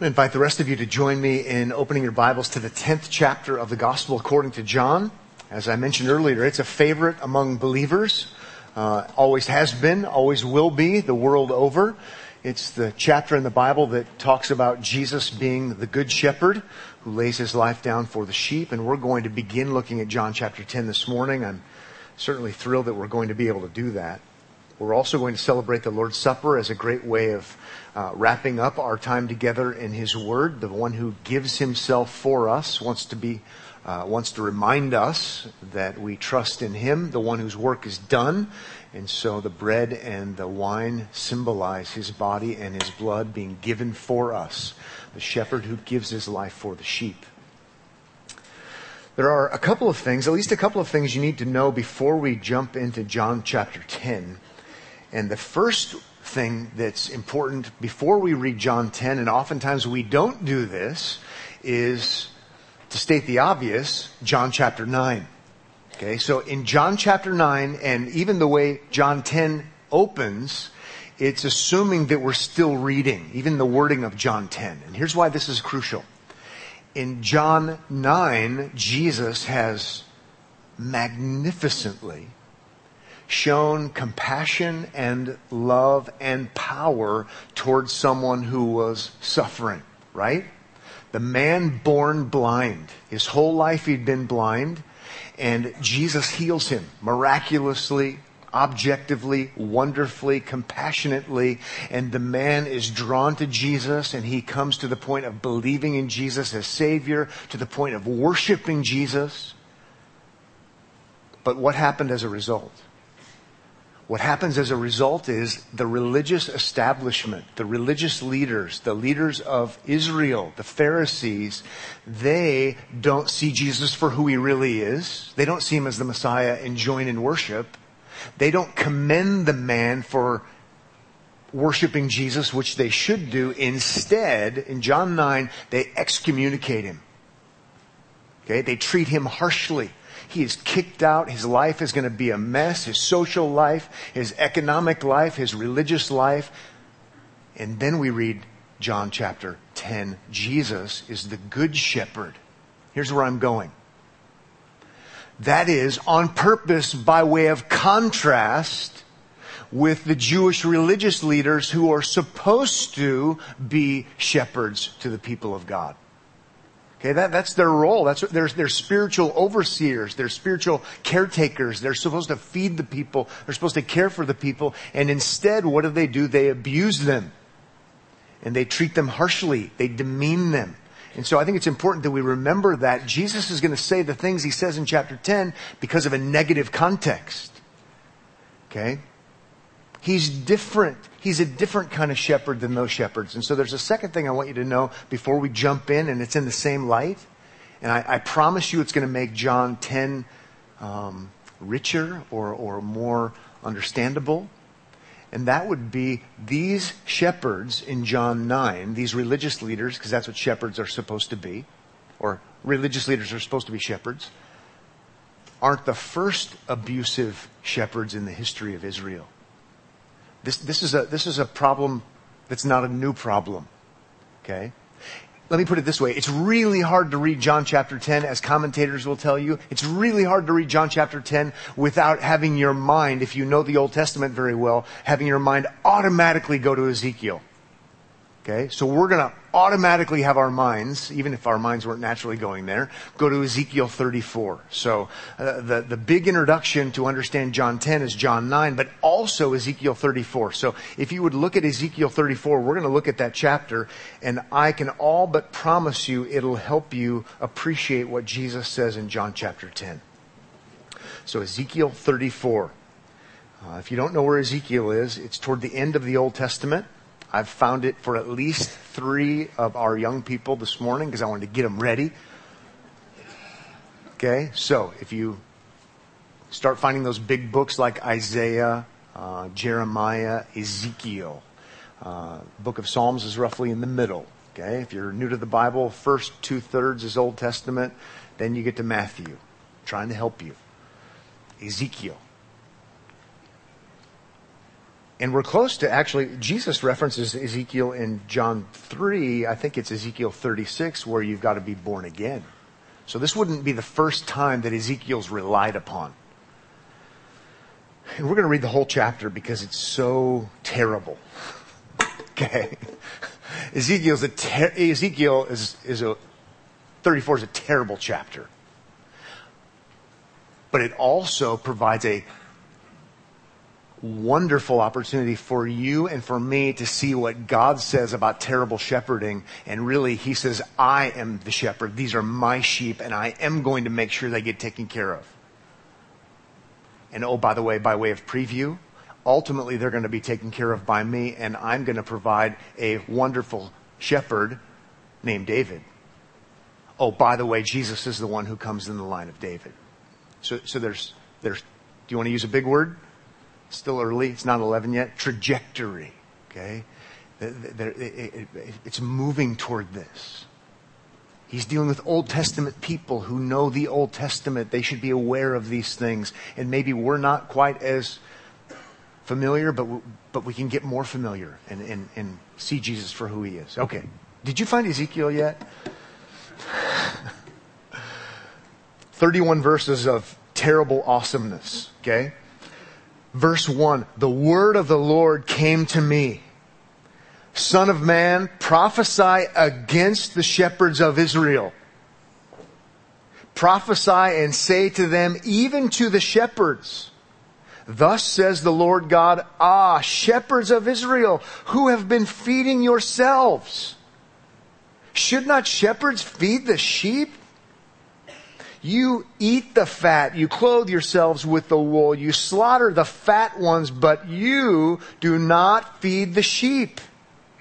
I invite the rest of you to join me in opening your Bibles to the 10th chapter of the Gospel according to John. As I mentioned earlier, it's a favorite among believers. Uh, always has been, always will be, the world over. It's the chapter in the Bible that talks about Jesus being the good shepherd who lays his life down for the sheep. And we're going to begin looking at John chapter 10 this morning. I'm certainly thrilled that we're going to be able to do that. We're also going to celebrate the Lord's Supper as a great way of uh, wrapping up our time together in His Word. The one who gives Himself for us wants to be, uh, wants to remind us that we trust in Him, the one whose work is done. And so the bread and the wine symbolize His body and His blood being given for us. The shepherd who gives His life for the sheep. There are a couple of things, at least a couple of things you need to know before we jump into John chapter 10. And the first thing that's important before we read John 10, and oftentimes we don't do this, is to state the obvious, John chapter 9. Okay, so in John chapter 9, and even the way John 10 opens, it's assuming that we're still reading, even the wording of John 10. And here's why this is crucial. In John 9, Jesus has magnificently shown compassion and love and power towards someone who was suffering, right? The man born blind. His whole life he'd been blind and Jesus heals him miraculously, objectively, wonderfully, compassionately, and the man is drawn to Jesus and he comes to the point of believing in Jesus as Savior, to the point of worshiping Jesus. But what happened as a result? What happens as a result is the religious establishment, the religious leaders, the leaders of Israel, the Pharisees, they don't see Jesus for who he really is. They don't see him as the Messiah and join in worship. They don't commend the man for worshiping Jesus, which they should do. Instead, in John 9, they excommunicate him. Okay? They treat him harshly. He is kicked out. His life is going to be a mess. His social life, his economic life, his religious life. And then we read John chapter 10. Jesus is the good shepherd. Here's where I'm going. That is on purpose by way of contrast with the Jewish religious leaders who are supposed to be shepherds to the people of God. Okay, that, that's their role. That's they're, they're spiritual overseers. They're spiritual caretakers. They're supposed to feed the people. They're supposed to care for the people. And instead, what do they do? They abuse them. And they treat them harshly. They demean them. And so I think it's important that we remember that Jesus is going to say the things he says in chapter 10 because of a negative context. Okay? He's different. He's a different kind of shepherd than those shepherds. And so there's a second thing I want you to know before we jump in, and it's in the same light. And I, I promise you it's going to make John 10 um, richer or, or more understandable. And that would be these shepherds in John 9, these religious leaders, because that's what shepherds are supposed to be, or religious leaders are supposed to be shepherds, aren't the first abusive shepherds in the history of Israel. This, this, is a, this is a problem that's not a new problem. Okay? Let me put it this way. It's really hard to read John chapter 10, as commentators will tell you. It's really hard to read John chapter 10 without having your mind, if you know the Old Testament very well, having your mind automatically go to Ezekiel. Okay? So we're gonna automatically have our minds, even if our minds weren't naturally going there, go to Ezekiel 34. So uh, the, the big introduction to understand John 10 is John 9, but also Ezekiel 34. So if you would look at Ezekiel 34, we're going to look at that chapter, and I can all but promise you it'll help you appreciate what Jesus says in John chapter 10. So Ezekiel 34. Uh, if you don't know where Ezekiel is, it's toward the end of the Old Testament. I've found it for at least three of our young people this morning because I wanted to get them ready. Okay, so if you start finding those big books like Isaiah, uh, Jeremiah, Ezekiel, uh, book of Psalms is roughly in the middle. Okay, if you're new to the Bible, first two thirds is Old Testament, then you get to Matthew, trying to help you. Ezekiel. And we're close to actually, Jesus references Ezekiel in John 3. I think it's Ezekiel 36 where you've got to be born again. So this wouldn't be the first time that Ezekiel's relied upon. And we're going to read the whole chapter because it's so terrible. okay. Ezekiel's a ter- Ezekiel is, is a, 34 is a terrible chapter. But it also provides a wonderful opportunity for you and for me to see what God says about terrible shepherding. And really, He says, I am the shepherd. These are my sheep, and I am going to make sure they get taken care of. And oh, by the way, by way of preview, ultimately they're going to be taken care of by me, and I'm going to provide a wonderful shepherd named David. Oh, by the way, Jesus is the one who comes in the line of David. So, so there's, there's, do you want to use a big word? Still early. It's not 11 yet. Trajectory. Okay. It's moving toward this. He's dealing with Old Testament people who know the Old Testament. They should be aware of these things. And maybe we're not quite as familiar, but, but we can get more familiar and, and, and see Jesus for who he is. Okay. Did you find Ezekiel yet? 31 verses of terrible awesomeness. Okay. Verse 1 The word of the Lord came to me. Son of man, prophesy against the shepherds of Israel. Prophesy and say to them, even to the shepherds, Thus says the Lord God, Ah, shepherds of Israel, who have been feeding yourselves. Should not shepherds feed the sheep? You eat the fat, you clothe yourselves with the wool, you slaughter the fat ones, but you do not feed the sheep.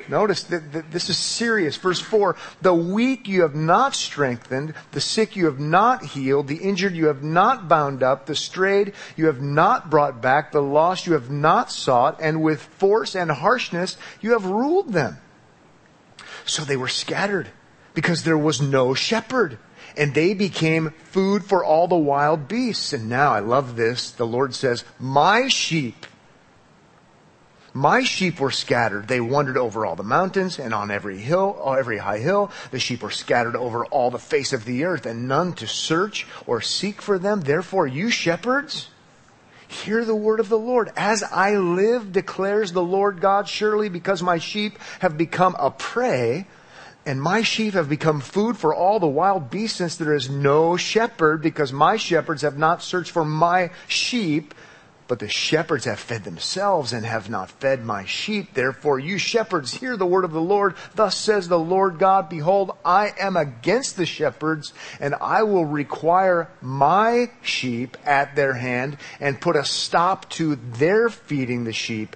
Notice that, this is serious. Verse 4 The weak you have not strengthened, the sick you have not healed, the injured you have not bound up, the strayed you have not brought back, the lost you have not sought, and with force and harshness you have ruled them. So they were scattered because there was no shepherd and they became food for all the wild beasts. And now I love this. The Lord says, my sheep, my sheep were scattered. They wandered over all the mountains and on every hill, uh, every high hill. The sheep were scattered over all the face of the earth and none to search or seek for them. Therefore, you shepherds, Hear the word of the Lord. As I live, declares the Lord God, surely because my sheep have become a prey, and my sheep have become food for all the wild beasts since there is no shepherd because my shepherds have not searched for my sheep, but the shepherds have fed themselves and have not fed my sheep. Therefore, you shepherds, hear the word of the Lord. Thus says the Lord God, behold, I am against the shepherds and I will require my sheep at their hand and put a stop to their feeding the sheep.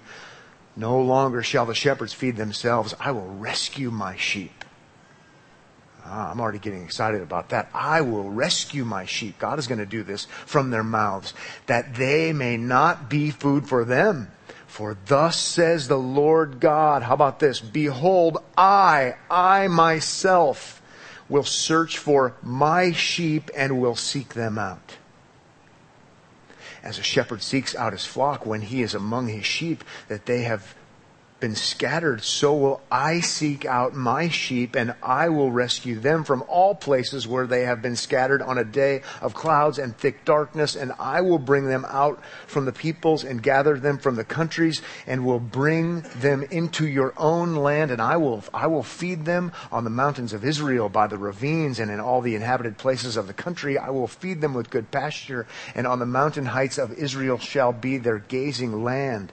No longer shall the shepherds feed themselves. I will rescue my sheep Ah, I'm already getting excited about that. I will rescue my sheep. God is going to do this from their mouths, that they may not be food for them. For thus says the Lord God, how about this? Behold, I, I myself will search for my sheep and will seek them out. As a shepherd seeks out his flock when he is among his sheep that they have been scattered, so will I seek out my sheep and I will rescue them from all places where they have been scattered on a day of clouds and thick darkness. And I will bring them out from the peoples and gather them from the countries and will bring them into your own land. And I will, I will feed them on the mountains of Israel by the ravines and in all the inhabited places of the country. I will feed them with good pasture and on the mountain heights of Israel shall be their gazing land.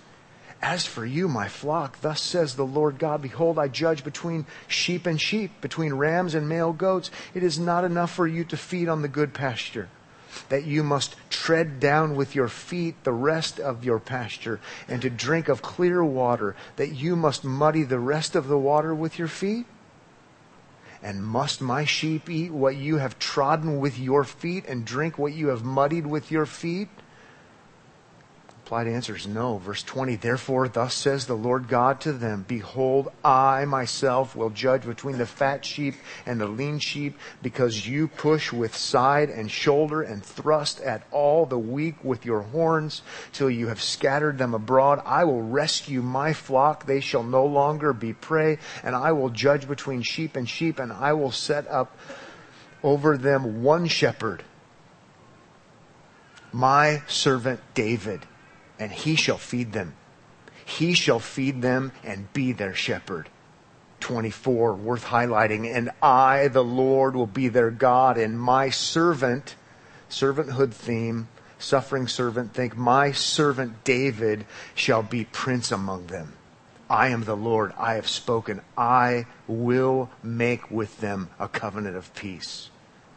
as for you, my flock, thus says the Lord God, behold, I judge between sheep and sheep, between rams and male goats. It is not enough for you to feed on the good pasture. that you must tread down with your feet the rest of your pasture, and to drink of clear water, that you must muddy the rest of the water with your feet? And must my sheep eat what you have trodden with your feet and drink what you have muddied with your feet? Implied answer is no. Verse 20, therefore, thus says the Lord God to them, Behold, I myself will judge between the fat sheep and the lean sheep, because you push with side and shoulder and thrust at all the weak with your horns, till you have scattered them abroad. I will rescue my flock. They shall no longer be prey, and I will judge between sheep and sheep, and I will set up over them one shepherd, my servant David and he shall feed them. He shall feed them and be their shepherd. 24, worth highlighting. And I, the Lord, will be their God, and my servant, servanthood theme, suffering servant, think, my servant David shall be prince among them. I am the Lord. I have spoken. I will make with them a covenant of peace.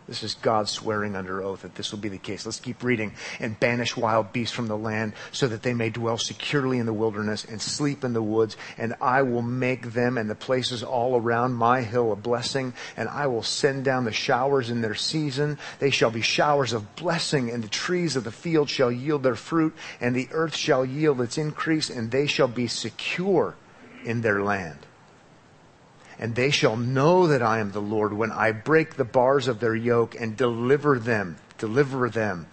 This is God swearing under oath that this will be the case. Let's keep reading. And banish wild beasts from the land so that they may dwell securely in the wilderness and sleep in the woods. And I will make them and the places all around my hill a blessing. And I will send down the showers in their season. They shall be showers of blessing and the trees of the field shall yield their fruit and the earth shall yield its increase and they shall be secure in their land and they shall know that I am the Lord when I break the bars of their yoke and deliver them, deliver them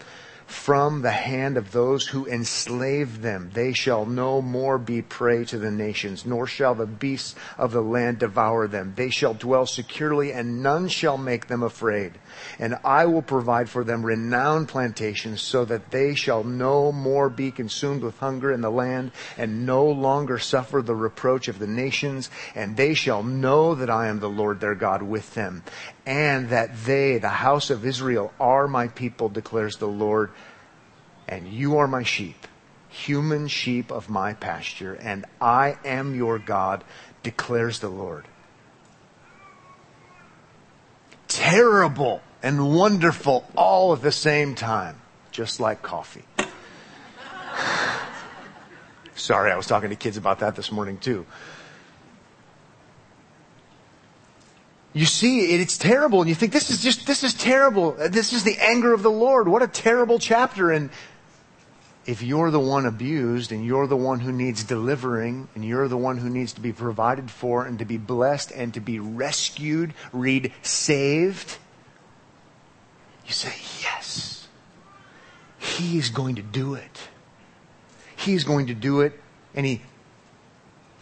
from the hand of those who enslave them. They shall no more be prey to the nations, nor shall the beasts of the land devour them. They shall dwell securely, and none shall make them afraid. And I will provide for them renowned plantations, so that they shall no more be consumed with hunger in the land, and no longer suffer the reproach of the nations. And they shall know that I am the Lord their God with them, and that they, the house of Israel, are my people, declares the Lord and you are my sheep, human sheep of my pasture, and I am your God, declares the Lord. Terrible and wonderful all at the same time, just like coffee. Sorry, I was talking to kids about that this morning too. You see it, it's terrible, and you think this is just, this is terrible. This is the anger of the Lord. What a terrible chapter. And if you're the one abused and you're the one who needs delivering and you're the one who needs to be provided for and to be blessed and to be rescued, read saved, you say, yes, he is going to do it. he is going to do it and he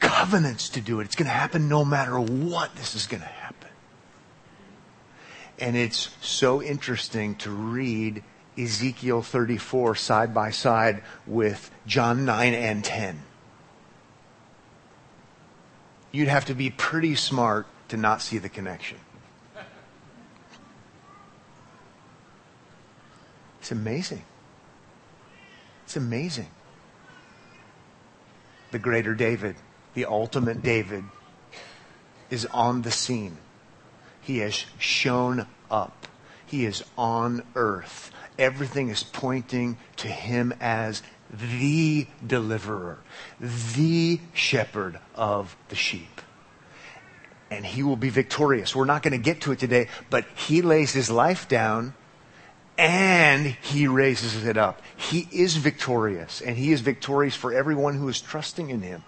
covenants to do it. It's going to happen no matter what this is going to happen. And it's so interesting to read Ezekiel 34 side by side with John 9 and 10. You'd have to be pretty smart to not see the connection. It's amazing. It's amazing. The greater David, the ultimate David, is on the scene. He has shown up. He is on earth everything is pointing to him as the deliverer, the shepherd of the sheep. And he will be victorious. We're not going to get to it today, but he lays his life down and he raises it up. He is victorious and he is victorious for everyone who is trusting in him.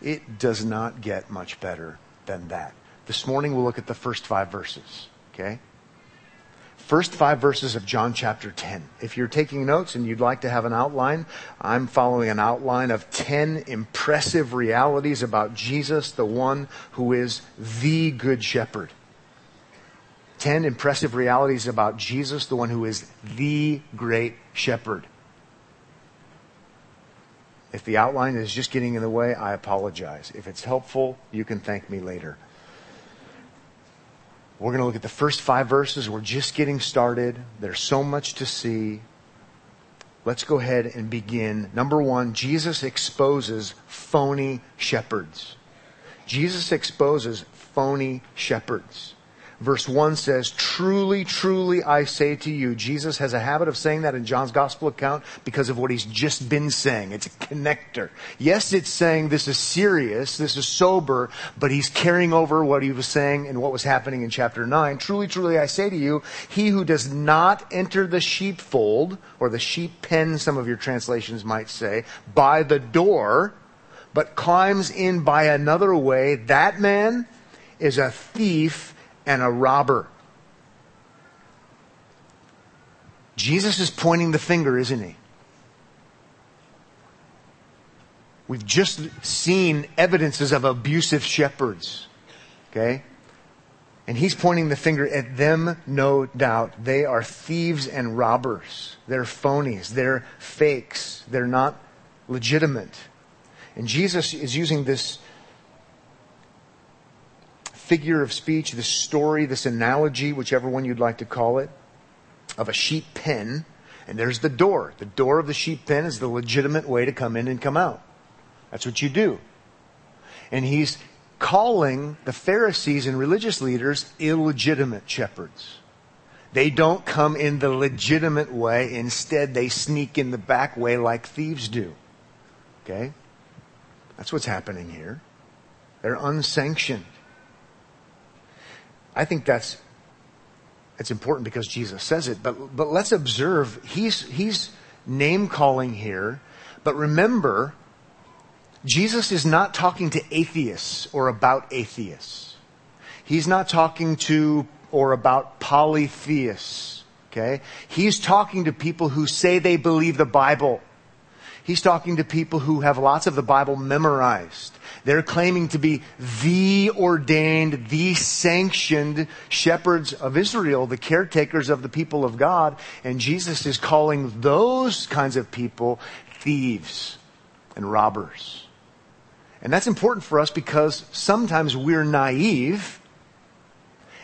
It does not get much better than that. This morning we'll look at the first five verses. Okay? first five verses of John chapter 10. If you're taking notes and you'd like to have an outline, I'm following an outline of 10 impressive realities about Jesus, the one who is the good shepherd. 10 impressive realities about Jesus, the one who is the great shepherd. If the outline is just getting in the way, I apologize. If it's helpful, you can thank me later. We're going to look at the first five verses. We're just getting started. There's so much to see. Let's go ahead and begin. Number one, Jesus exposes phony shepherds. Jesus exposes phony shepherds. Verse 1 says, Truly, truly, I say to you. Jesus has a habit of saying that in John's gospel account because of what he's just been saying. It's a connector. Yes, it's saying this is serious, this is sober, but he's carrying over what he was saying and what was happening in chapter 9. Truly, truly, I say to you, he who does not enter the sheepfold, or the sheep pen, some of your translations might say, by the door, but climbs in by another way, that man is a thief and a robber. Jesus is pointing the finger, isn't he? We've just seen evidences of abusive shepherds. Okay? And he's pointing the finger at them, no doubt. They are thieves and robbers. They're phonies. They're fakes. They're not legitimate. And Jesus is using this figure of speech, this story, this analogy, whichever one you'd like to call it, of a sheep pen. And there's the door. The door of the sheep pen is the legitimate way to come in and come out. That's what you do. And he's calling the Pharisees and religious leaders illegitimate shepherds. They don't come in the legitimate way. Instead, they sneak in the back way like thieves do. Okay? That's what's happening here. They're unsanctioned. I think that's it's important because Jesus says it, but but let's observe he's he's name calling here, but remember Jesus is not talking to atheists or about atheists. He's not talking to or about polytheists. Okay? He's talking to people who say they believe the Bible. He's talking to people who have lots of the Bible memorized. They're claiming to be the ordained, the sanctioned shepherds of Israel, the caretakers of the people of God. And Jesus is calling those kinds of people thieves and robbers. And that's important for us because sometimes we're naive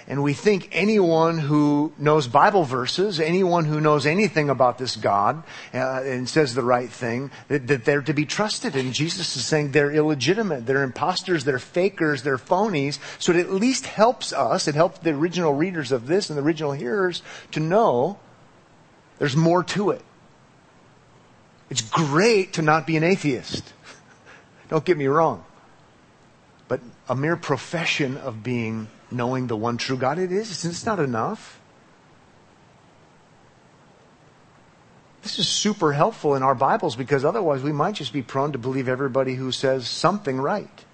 and we think anyone who knows Bible verses, anyone who knows anything about this God uh, and says the right thing, that, that, they're to be trusted. And Jesus is saying they're illegitimate, they're imposters, they're fakers, they're phonies. So it at least helps us, it helps the original readers of this and the original hearers to know there's more to it. It's great to not be an atheist. Don't get me wrong. But a mere profession of being knowing the one true God it is. It's not enough. This is super helpful in our Bibles because otherwise we might just be prone to believe everybody who says something right.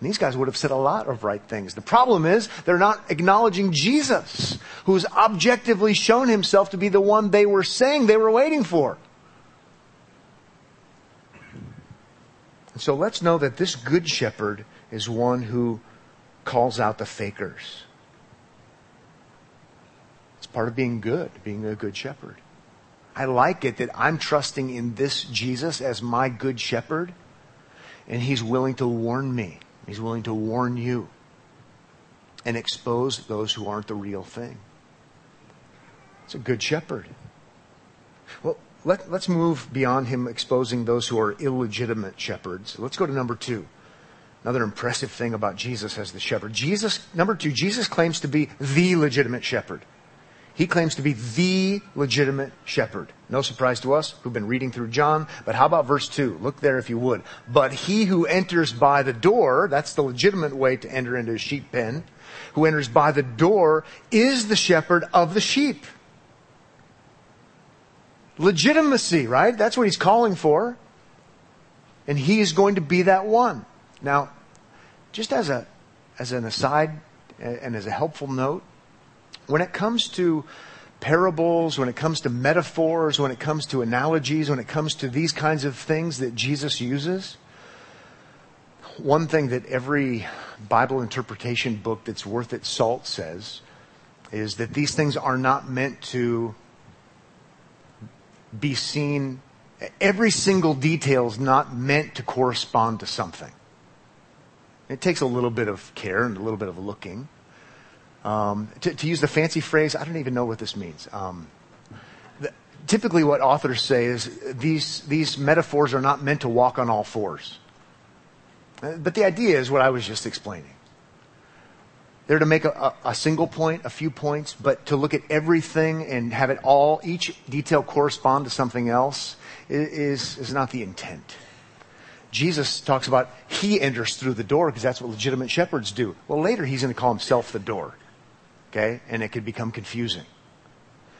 And these guys would have said a lot of right things. The problem is they're not acknowledging Jesus, who's objectively shown himself to be the one they were saying they were waiting for. so let's know that this good shepherd is one who calls out the fakers. It's part of being good, being a good shepherd. I like it that I'm trusting in this Jesus as my good shepherd, and he's willing to warn me. He's willing to warn you and expose those who aren't the real thing. It's a good shepherd. Well, let, us move beyond him exposing those who are illegitimate shepherds. Let's go to number two. Another impressive thing about Jesus as the shepherd. Jesus, number two, Jesus claims to be the legitimate shepherd. He claims to be the legitimate shepherd. No surprise to us who've been reading through John, but how about verse 2? Look there if you would. But he who enters by the door, that's the legitimate way to enter into a sheep pen, who enters by the door is the shepherd of the sheep. Legitimacy, right? That's what he's calling for. And he is going to be that one. Now, just as a as an aside and as a helpful note, when it comes to parables, when it comes to metaphors, when it comes to analogies, when it comes to these kinds of things that Jesus uses, one thing that every Bible interpretation book that's worth its salt says is that these things are not meant to be seen. Every single detail is not meant to correspond to something. It takes a little bit of care and a little bit of looking. Um, to, to, use the fancy phrase, I don't even know what this means. Um, the, typically, what authors say is these these metaphors are not meant to walk on all fours. Uh, but the idea is what I was just explaining. there to make a, a, a, single point, a few points, but to look at everything and have it all, each detail correspond to something else is, is not the intent. Jesus talks about he enters through the door because that's what legitimate shepherds do. Well, later he's going to call himself the door. Okay? And it could become confusing.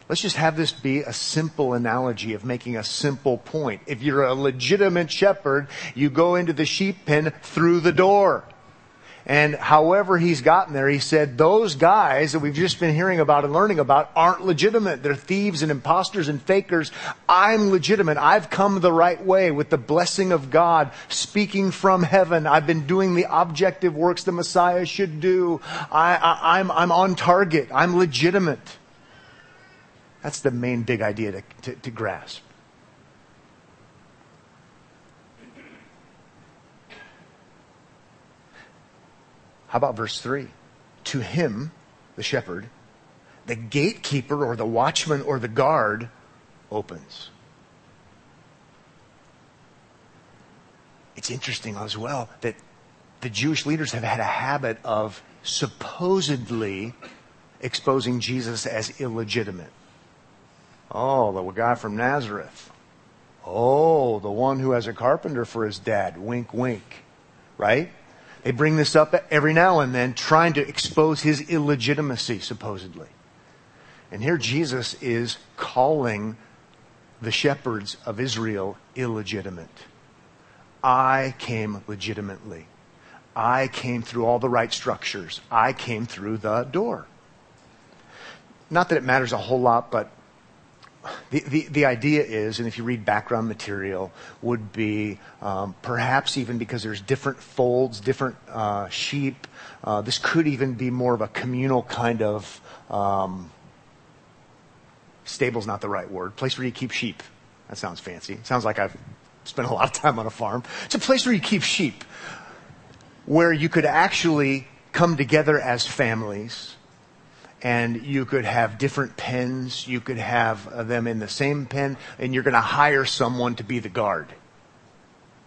Let's just have this be a simple analogy of making a simple point. If you're a legitimate shepherd, you go into the sheep pen through the door. And however he's gotten there, he said, those guys that we've just been hearing about and learning about aren't legitimate. They're thieves and imposters and fakers. I'm legitimate. I've come the right way with the blessing of God, speaking from heaven. I've been doing the objective works the Messiah should do. I, I, I'm, I'm on target. I'm legitimate. That's the main big idea to, to, to grasp. How about verse 3? To him, the shepherd, the gatekeeper or the watchman or the guard opens. It's interesting as well that the Jewish leaders have had a habit of supposedly exposing Jesus as illegitimate. Oh, the guy from Nazareth. Oh, the one who has a carpenter for his dad. Wink, wink. Right? They bring this up every now and then, trying to expose his illegitimacy, supposedly. And here Jesus is calling the shepherds of Israel illegitimate. I came legitimately. I came through all the right structures. I came through the door. Not that it matters a whole lot, but the, the, idea is, and if you read background material, would be um, perhaps even because there's different folds, different uh, sheep. Uh, this could even be more of a communal kind of um, stable's not the right word. Place where you keep sheep. That sounds fancy. It sounds like I've spent a lot of time on a farm. It's a place where you keep sheep, where you could actually come together as families and you could have different pens. You could have uh, them in the same pen, and you're going to hire someone to be the guard.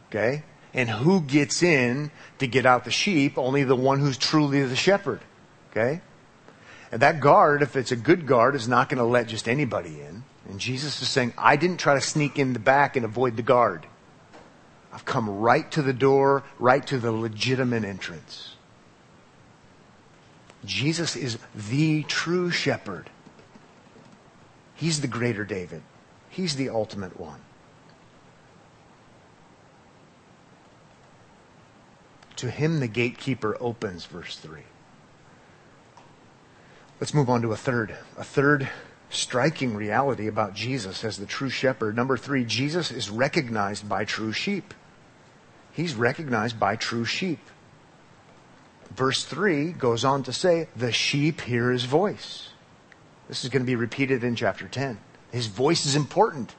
Okay? And who gets in to get out the sheep? Only the one who's truly the shepherd. Okay? And that guard, if it's a good guard, is not going to let just anybody in. And Jesus is saying, I didn't try to sneak in the back and avoid the guard. I've come right to the door, right to the legitimate entrance. Jesus is the true shepherd. He's the greater David. He's the ultimate one. To him the gatekeeper opens, verse 3. Let's move on to a third, a third striking reality about Jesus as the true shepherd. Number three, Jesus is recognized by true sheep. He's recognized by true sheep verse 3 goes on to say, the sheep hear his voice. This is going to be repeated in chapter 10. His voice is important.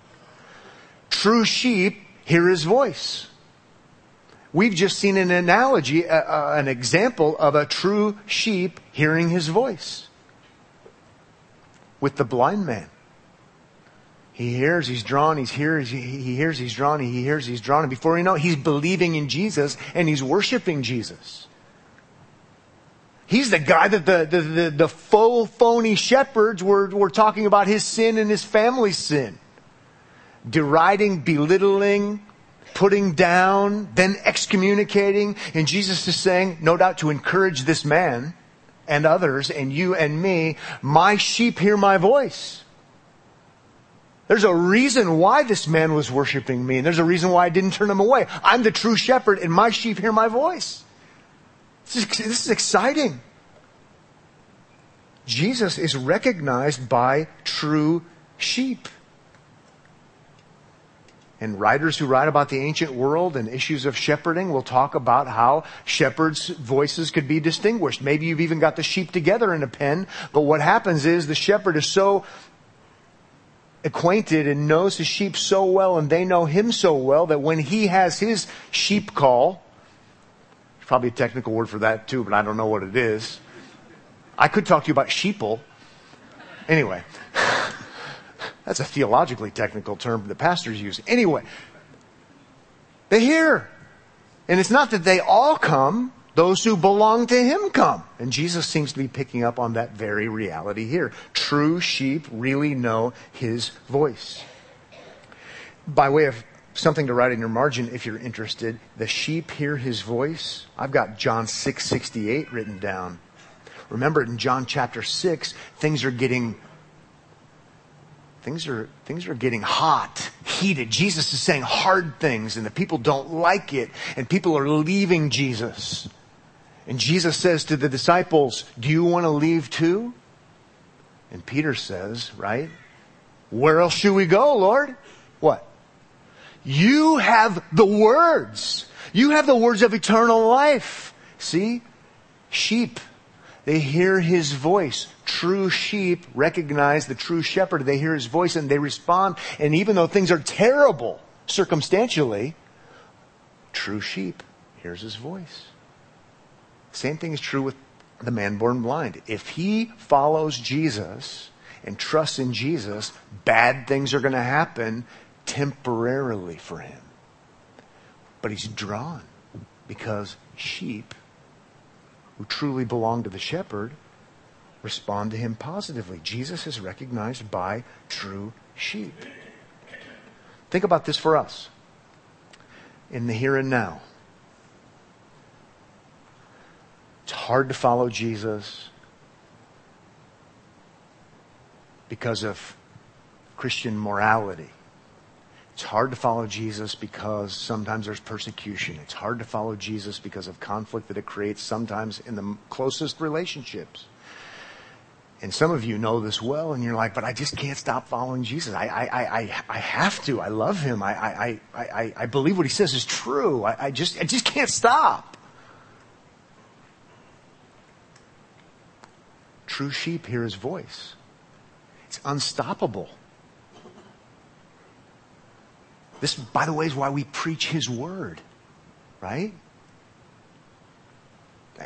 True sheep hear his voice. We've just seen an analogy, uh, uh, an example of a true sheep hearing his voice with the blind man. He hears, he's drawn, he's hears, he hears, he's drawn, he hears, he's drawn. And before you know it, he's believing in Jesus and he's worshiping Jesus. He's the guy that the, the, the, the faux, phony shepherds were, were talking about his sin and his family's sin. Deriding, belittling, putting down, then excommunicating. And Jesus is saying, no doubt to encourage this man and others and you and me, my sheep hear my voice. There's a reason why this man was worshiping me, and there's a reason why I didn't turn him away. I'm the true shepherd, and my sheep hear my voice. This is, exciting. Jesus is recognized by true sheep. And writers who write about the ancient world and issues of shepherding will talk about how shepherds' voices could be distinguished. Maybe you've even got the sheep together in a pen, but what happens is the shepherd is so acquainted and knows his sheep so well and they know him so well that when he has his sheep call, probably a technical word for that too, but I don't know what it is. I could talk to you about sheeple. Anyway, that's a theologically technical term the pastors use. Anyway, they hear. And it's not that they all come, Those who belong to him come. And Jesus seems to be picking up on that very reality here. True sheep really know his voice. By way of something to write in your margin if you're interested, the sheep hear his voice. I've got John 6:68 written down. Remember in John chapter 6, things are getting things are things are getting hot, heated. Jesus is saying hard things and the people don't like it and people are leaving Jesus. And Jesus says to the disciples, "Do you want to leave too?" And Peter says, right? Where else should we go, Lord? You have the words. You have the words of eternal life. See? Sheep. They hear his voice. True sheep recognize the true shepherd. They hear his voice and they respond. And even though things are terrible circumstantially, true sheep hears his voice. Same thing is true with the man born blind. If he follows Jesus and trusts in Jesus, bad things are going to happen temporarily for him. But he's drawn because sheep who truly belong to the shepherd respond to him positively. Jesus is recognized by true sheep. Think about this for us in the here and now. It's hard to follow Jesus because of Christian morality. It's hard to follow Jesus because sometimes there's persecution. It's hard to follow Jesus because of conflict that it creates sometimes in the closest relationships. And some of you know this well, and you're like, but I just can't stop following Jesus. I, I, I, I have to. I love him. I, I, I, I believe what he says is true. I, I just, I just can't stop. True sheep hear his voice. It's unstoppable. This, by the way, is why we preach His Word, right?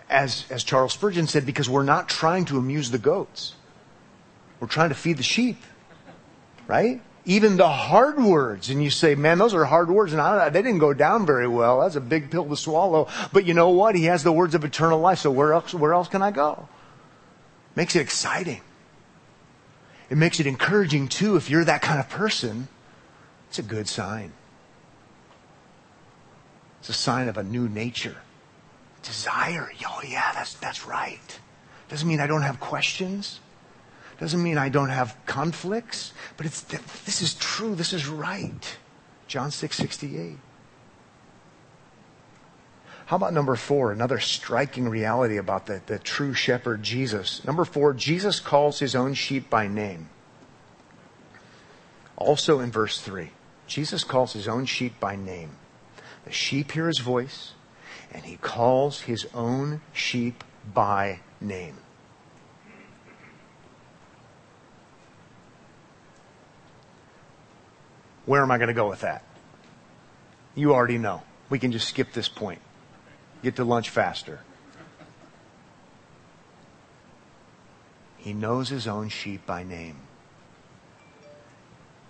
As, as Charles Spurgeon said, because we're not trying to amuse the goats. We're trying to feed the sheep, right? Even the hard words, and you say, man, those are hard words, and I, they didn't go down very well. That's a big pill to swallow. But you know what? He has the words of eternal life, so where else, where else can I go? Makes it exciting. It makes it encouraging too if you're that kind of person it's a good sign. It's a sign of a new nature. Desire. Oh, yeah, that's, that's right. Doesn't mean I don't have questions. Doesn't mean I don't have conflicts. But it's, this is true. This is right. John 6 68. How about number four? Another striking reality about the, the true shepherd, Jesus. Number four, Jesus calls his own sheep by name. Also in verse 3. Jesus calls his own sheep by name. The sheep hear his voice, and he calls his own sheep by name. Where am I going to go with that? You already know. We can just skip this point. Get to lunch faster. He knows his own sheep by name.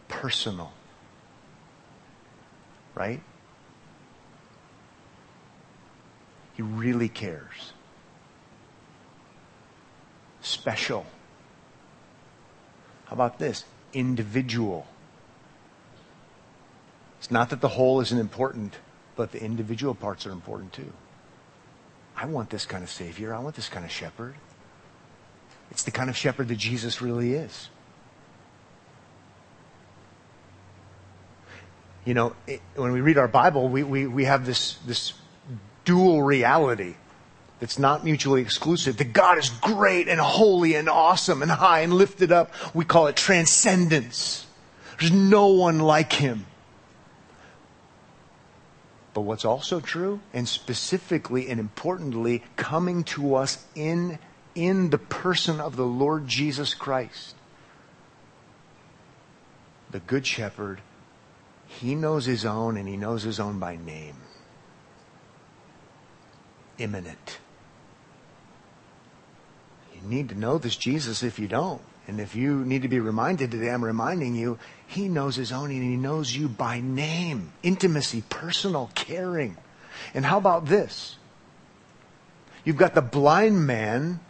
Personal right? He really cares. Special. How about this? Individual. It's not that the whole isn't important, but the individual parts are important too. I want this kind of Savior. I want this kind of shepherd. It's the kind of shepherd that Jesus really is. You know, it, when we read our Bible, we, we, we have this, this dual reality that's not mutually exclusive. That God is great and holy and awesome and high and lifted up. We call it transcendence. There's no one like him. But what's also true, and specifically and importantly, coming to us in, in the person of the Lord Jesus Christ, the Good Shepherd he knows his own and he knows his own by name. Immanent. You need to know this Jesus if you don't. And if you need to be reminded today, I'm reminding you, he knows his own and he knows you by name. Intimacy, personal, caring. And how about this? You've got the blind man.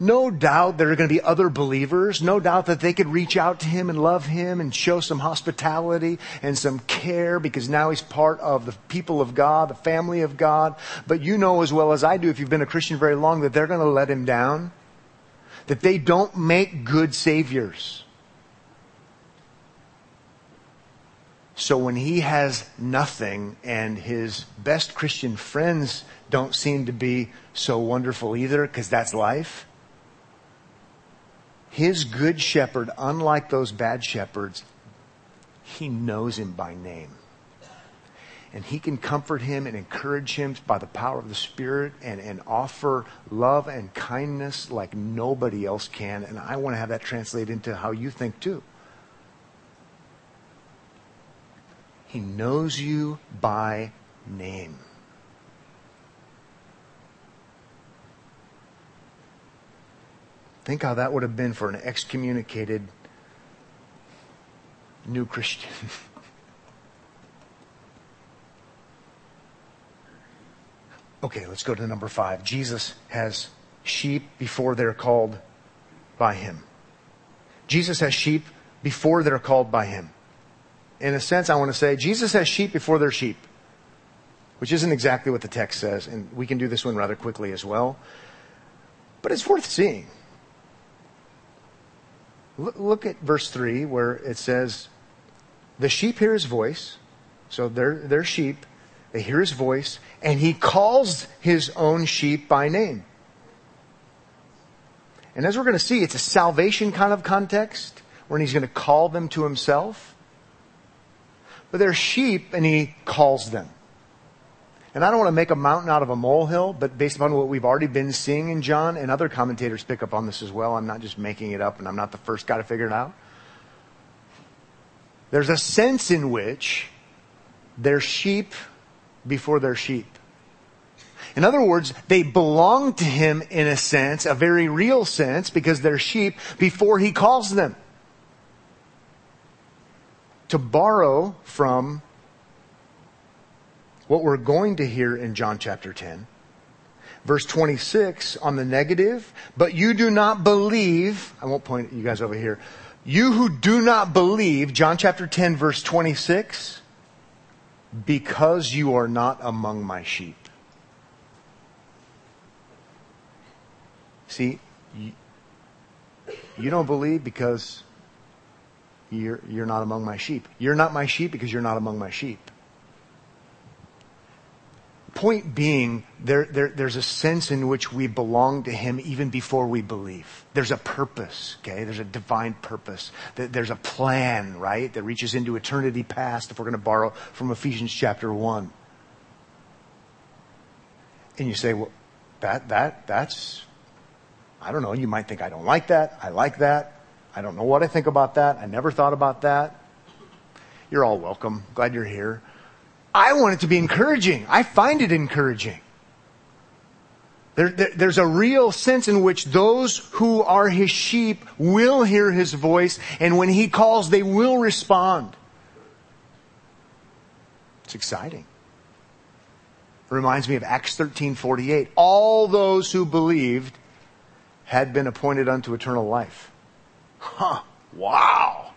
No doubt there are going to be other believers. No doubt that they could reach out to him and love him and show some hospitality and some care because now he's part of the people of God, the family of God. But you know as well as I do, if you've been a Christian very long, that they're going to let him down. That they don't make good saviors. So when he has nothing and his best Christian friends don't seem to be so wonderful either, because that's life, his good shepherd, unlike those bad shepherds, he knows him by name. And he can comfort him and encourage him by the power of the Spirit and, and offer love and kindness like nobody else can. And I want to have that translate into how you think too. He knows you by name. Think how that would have been for an excommunicated new Christian. okay, let's go to number five. Jesus has sheep before they're called by him. Jesus has sheep before they're called by him in a sense, I want to say Jesus has sheep before they're sheep, which isn't exactly what the text says, and we can do this one rather quickly as well. But it's worth seeing. Look at verse 3 where it says, The sheep hear his voice, so they're, they're sheep. They hear his voice, and he calls his own sheep by name. And as we're going to see, it's a salvation kind of context where he's going to call them to himself. But they're sheep and he calls them. And I don't want to make a mountain out of a molehill, but based upon what we've already been seeing in John, and other commentators pick up on this as well, I'm not just making it up and I'm not the first guy to figure it out. There's a sense in which they're sheep before they're sheep. In other words, they belong to him in a sense, a very real sense, because they're sheep before he calls them to borrow from what we're going to hear in John chapter 10. Verse 26 on the negative, but you do not believe, I won't point you guys over here. You who do not believe, John chapter 10 verse 26, because you are not among my sheep. See, you, you don't believe because you're, you're not among my sheep. You're not my sheep because you're not among my sheep. Point being, there, there, there's a sense in which we belong to Him even before we believe. There's a purpose, okay? There's a divine purpose. There's a plan, right? That reaches into eternity past, if we're going to borrow from Ephesians chapter 1. And you say, well, that, that, that's, I don't know, you might think I don't like that. I like that. I don't know what I think about that. I never thought about that. You're all welcome. Glad you're here. I want it to be encouraging. I find it encouraging. There, there, there's a real sense in which those who are his sheep will hear his voice, and when he calls, they will respond. It's exciting. It reminds me of Acts 13:48. All those who believed had been appointed unto eternal life. Huh, wow.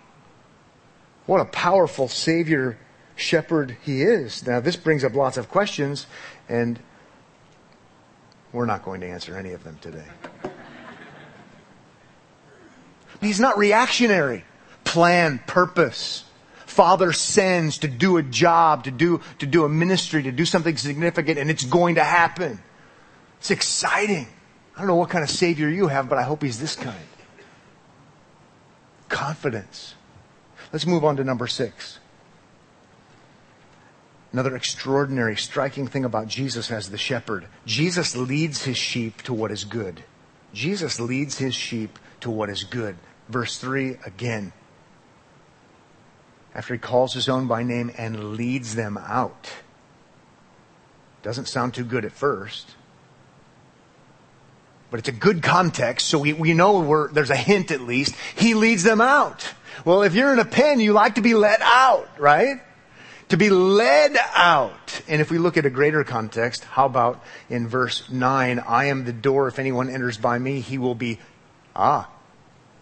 What a powerful Savior shepherd he is. Now, this brings up lots of questions, and we're not going to answer any of them today. He's not reactionary. Plan, purpose. Father sends to do a job, to do, to do a ministry, to do something significant, and it's going to happen. It's exciting. I don't know what kind of Savior you have, but I hope He's this kind confidence. Let's move on to number six. Another extraordinary, striking thing about Jesus as the shepherd. Jesus leads his sheep to what is good. Jesus leads his sheep to what is good. Verse 3 again. After he calls his own by name and leads them out. Doesn't sound too good at first but it's a good context, so we, we know there's a hint at least. He leads them out. Well, if you're in a pen, you like to be let out, right? To be led out. And if we look at a greater context, how about in verse 9, I am the door. If anyone enters by me, he will be, ah,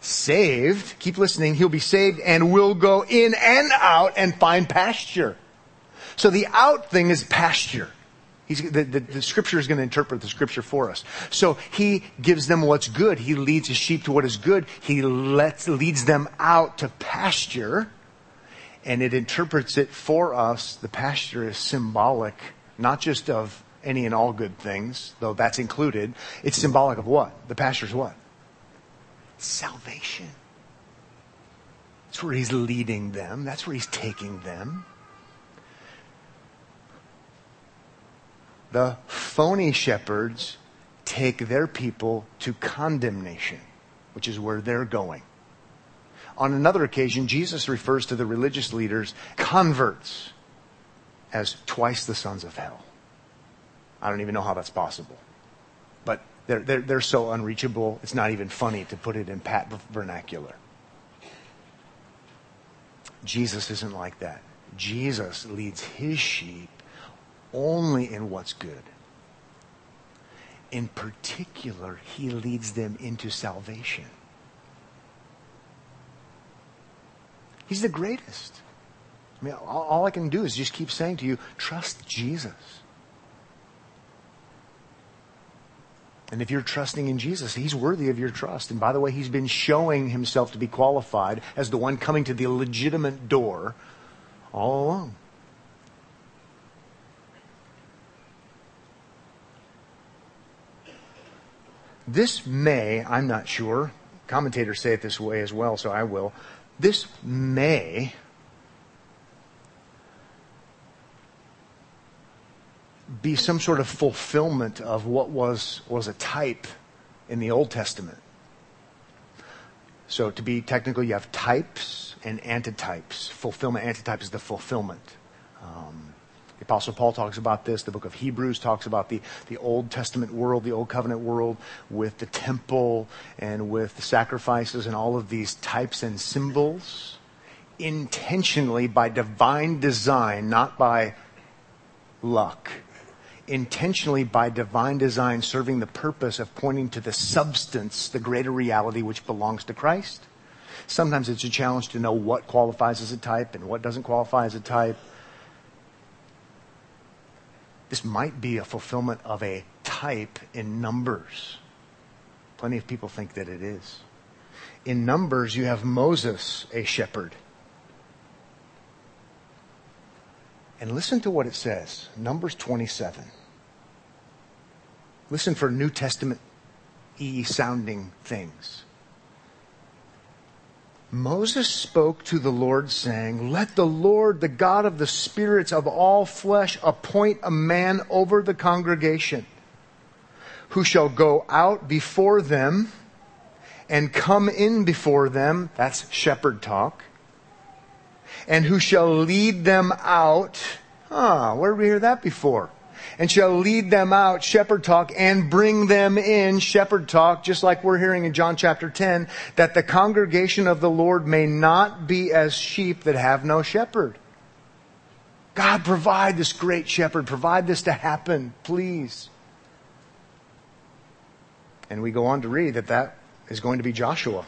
saved. Keep listening. He'll be saved and will go in and out and find pasture. So the out thing is pasture. He's, the, the, the, scripture is going to interpret the scripture for us. So he gives them what's good. He leads his sheep to what is good. He lets, leads them out to pasture and it interprets it for us. The pasture is symbolic, not just of any and all good things, though that's included. It's symbolic of what? The pasture is what? Salvation. That's where he's leading them. That's where he's taking them. The phony shepherds take their people to condemnation, which is where they're going. On another occasion, Jesus refers to the religious leaders, converts, as twice the sons of hell. I don't even know how that's possible. But they're, they're, they're so unreachable, it's not even funny to put it in pat vernacular. Jesus isn't like that. Jesus leads his sheep only in what's good. In particular, he leads them into salvation. He's the greatest. I mean, all, all I can do is just keep saying to you, trust Jesus. And if you're trusting in Jesus, He's worthy of your trust. And by the way, He's been showing Himself to be qualified as the one coming to the legitimate door all along. This may, I'm not sure, commentators say it this way as well, so I will. This may be some sort of fulfillment of what was, was a type in the Old Testament. So to be technical, you have types and antitypes. Fulfillment, antitype is the fulfillment. Um, the Apostle Paul talks about this. The book of Hebrews talks about the, the Old Testament world, the Old Covenant world, with the temple and with the sacrifices and all of these types and symbols, intentionally by divine design, not by luck. Intentionally by divine design, serving the purpose of pointing to the substance, the greater reality which belongs to Christ. Sometimes it's a challenge to know what qualifies as a type and what doesn't qualify as a type. This might be a fulfillment of a type in Numbers. Plenty of people think that it is. In Numbers, you have Moses, a shepherd. And listen to what it says Numbers 27. Listen for New Testament e sounding things. Moses spoke to the Lord, saying, Let the Lord, the God of the spirits of all flesh, appoint a man over the congregation who shall go out before them and come in before them. That's shepherd talk. And who shall lead them out. Ah, where did we hear that before? And shall lead them out, shepherd talk, and bring them in, shepherd talk, just like we're hearing in John chapter 10, that the congregation of the Lord may not be as sheep that have no shepherd. God, provide this great shepherd. Provide this to happen, please. And we go on to read that that is going to be Joshua.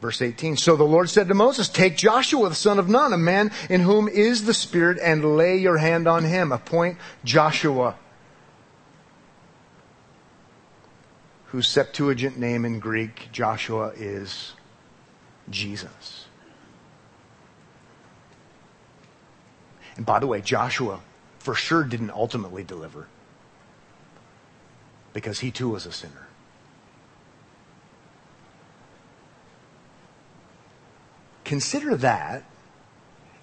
Verse 18. So the Lord said to Moses, take Joshua the son of Nun, a man in whom is the Spirit, and lay your hand on him. Appoint Joshua, whose Septuagint name in Greek, Joshua, is Jesus. And by the way, Joshua for sure didn't ultimately deliver because he too was a sinner. Consider that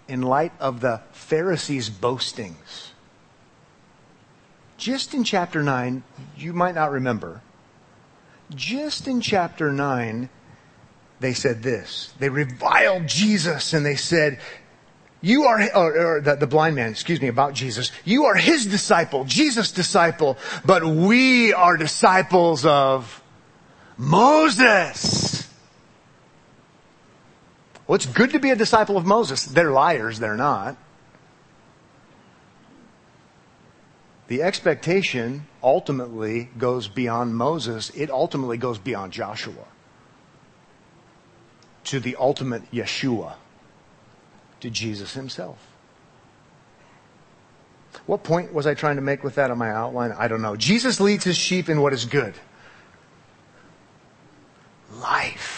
in light of the Pharisees' boastings. Just in chapter 9, you might not remember, just in chapter 9, they said this. They reviled Jesus and they said, you are, or, or the, the blind man, excuse me, about Jesus. You are his disciple, Jesus' disciple, but we are disciples of Moses. Well, it's good to be a disciple of Moses. They're liars, they're not. The expectation ultimately goes beyond Moses. It ultimately goes beyond Joshua to the ultimate Yeshua, to Jesus himself. What point was I trying to make with that on my outline? I don't know. Jesus leads his sheep in what is good. Life.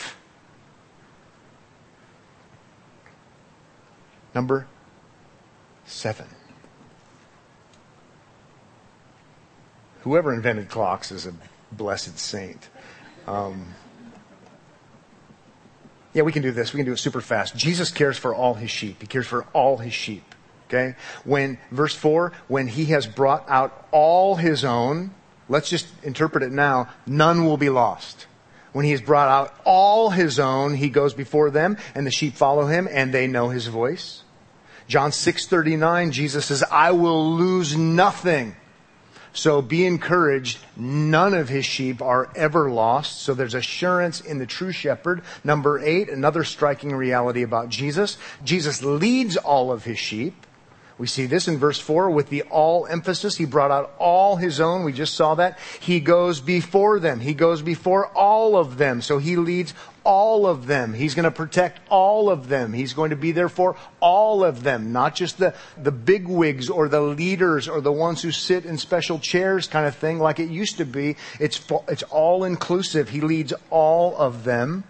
Number seven. Whoever invented clocks is a blessed saint. Um, yeah, we can do this. We can do it super fast. Jesus cares for all his sheep. He cares for all his sheep. Okay? When, verse 4, when he has brought out all his own, let's just interpret it now, none will be lost. When he has brought out all his own, he goes before them and the sheep follow him and they know his voice. John 6:39 Jesus says, "I will lose nothing." So be encouraged. None of his sheep are ever lost. So there's assurance in the true shepherd. Number eight, another striking reality about Jesus. Jesus leads all of his sheep. We see this in verse 4 with the all emphasis. He brought out all his own. We just saw that. He goes before them. He goes before all of them. So he leads all of them. He's going to protect all of them. He's going to be there for all of them, not just the, the big wigs or the leaders or the ones who sit in special chairs kind of thing like it used to be. It's, it's all inclusive. He leads all of them.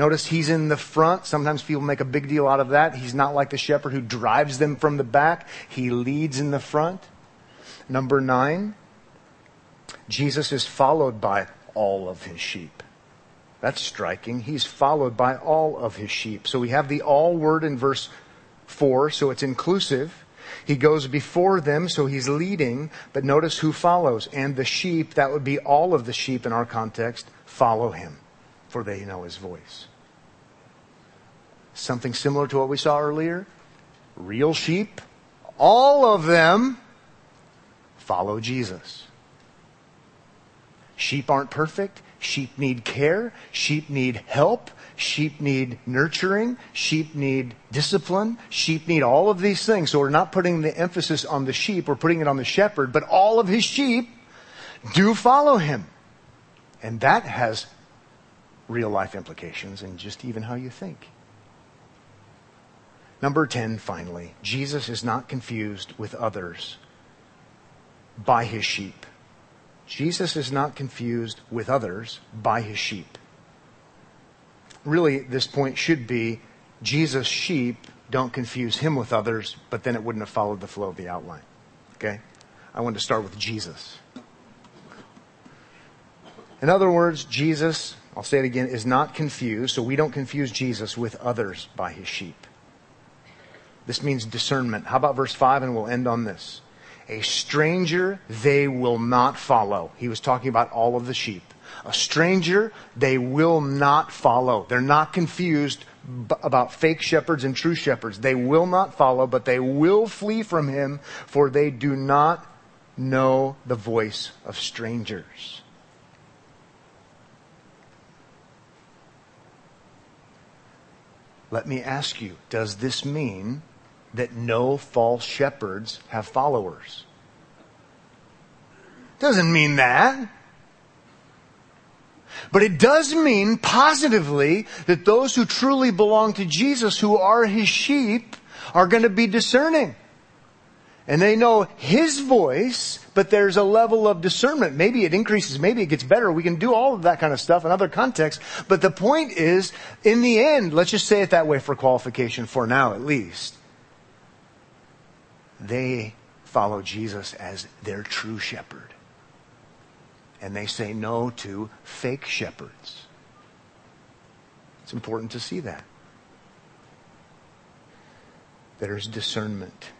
Notice he's in the front. Sometimes people make a big deal out of that. He's not like the shepherd who drives them from the back. He leads in the front. Number nine, Jesus is followed by all of his sheep. That's striking. He's followed by all of his sheep. So we have the all word in verse 4, so it's inclusive. He goes before them, so he's leading, but notice who follows. And the sheep, that would be all of the sheep in our context, follow him for they know his voice. Something similar to what we saw earlier. Real sheep, all of them follow Jesus. Sheep aren't perfect. Sheep need care. Sheep need help. Sheep need nurturing. Sheep need discipline. Sheep need all of these things. So we're not putting the emphasis on the sheep, we're putting it on the shepherd, but all of his sheep do follow him. And that has real life implications and just even how you think. Number 10, finally, Jesus is not confused with others by his sheep. Jesus is not confused with others by his sheep. Really, this point should be Jesus' sheep don't confuse him with others, but then it wouldn't have followed the flow of the outline. Okay? I want to start with Jesus. In other words, Jesus I'll say it again, is not confused, so we don't confuse Jesus with others by his sheep. This means discernment. How about verse 5? And we'll end on this. A stranger they will not follow. He was talking about all of the sheep. A stranger they will not follow. They're not confused about fake shepherds and true shepherds. They will not follow, but they will flee from him, for they do not know the voice of strangers. Let me ask you, does this mean that no false shepherds have followers? Doesn't mean that. But it does mean positively that those who truly belong to Jesus, who are his sheep, are going to be discerning and they know his voice, but there's a level of discernment. Maybe it increases, maybe it gets better. We can do all of that kind of stuff in other contexts. But the point is, in the end, let's just say it that way for qualification for now at least. They follow Jesus as their true shepherd. And they say no to fake shepherds. It's important to see that. There's discernment.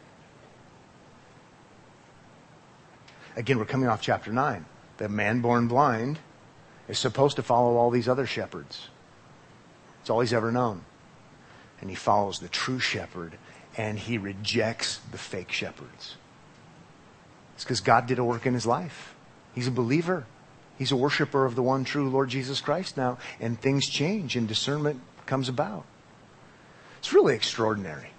Again, we're coming off chapter 9. The man born blind is supposed to follow all these other shepherds. It's all he's ever known. And he follows the true shepherd and he rejects the fake shepherds. It's because God did a work in his life. He's a believer. He's a worshiper of the one true Lord Jesus Christ now, and things change and discernment comes about. It's really extraordinary.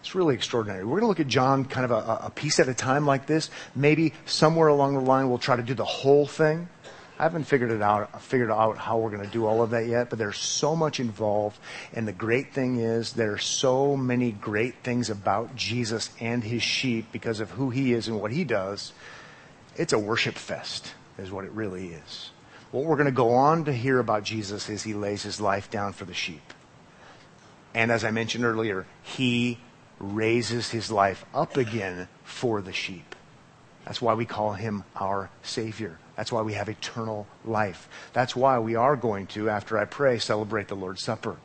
It's really extraordinary. We're going to look at John kind of a, a piece at a time like this. Maybe somewhere along the line we'll try to do the whole thing. I haven't figured it out, figured out how we're going to do all of that yet, but there's so much involved. And the great thing is there are so many great things about Jesus and his sheep because of who he is and what he does. It's a worship fest is what it really is. What we're going to go on to hear about Jesus is he lays his life down for the sheep. And as I mentioned earlier, he raises his life up again for the sheep. That's why we call him our Savior. That's why we have eternal life. That's why we are going to, after I pray, celebrate the Lord's Supper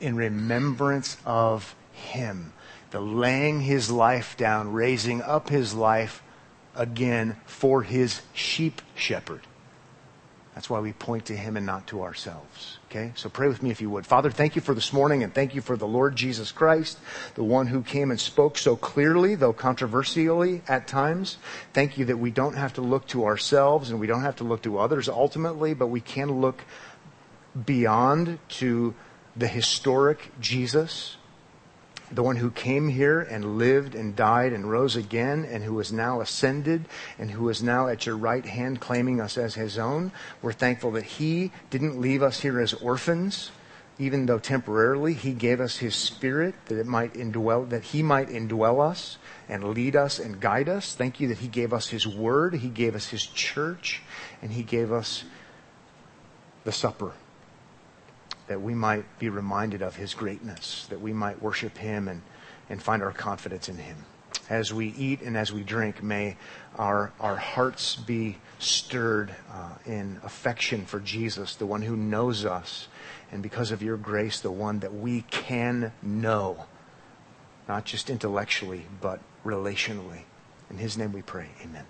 in remembrance of him. The laying his life down, raising up his life again for his sheep shepherd. That's why we point to him and not to ourselves. Okay? So pray with me if you would. Father, thank you for this morning and thank you for the Lord Jesus Christ, the one who came and spoke so clearly, though controversially at times. Thank you that we don't have to look to ourselves and we don't have to look to others ultimately, but we can look beyond to the historic Jesus the one who came here and lived and died and rose again and who is now ascended and who is now at your right hand claiming us as his own. We're thankful that he didn't leave us here as orphans, even though temporarily he gave us his spirit that it might indwell, that he might indwell us and lead us and guide us. Thank you that he gave us his word, he gave us his church, and he gave us the supper that we might be reminded of his greatness, that we might worship him and, and find our confidence in him. As we eat and as we drink, may our, our hearts be stirred uh, in affection for Jesus, the one who knows us, and because of your grace, the one that we can know, not just intellectually, but relationally. In his name we pray. Amen.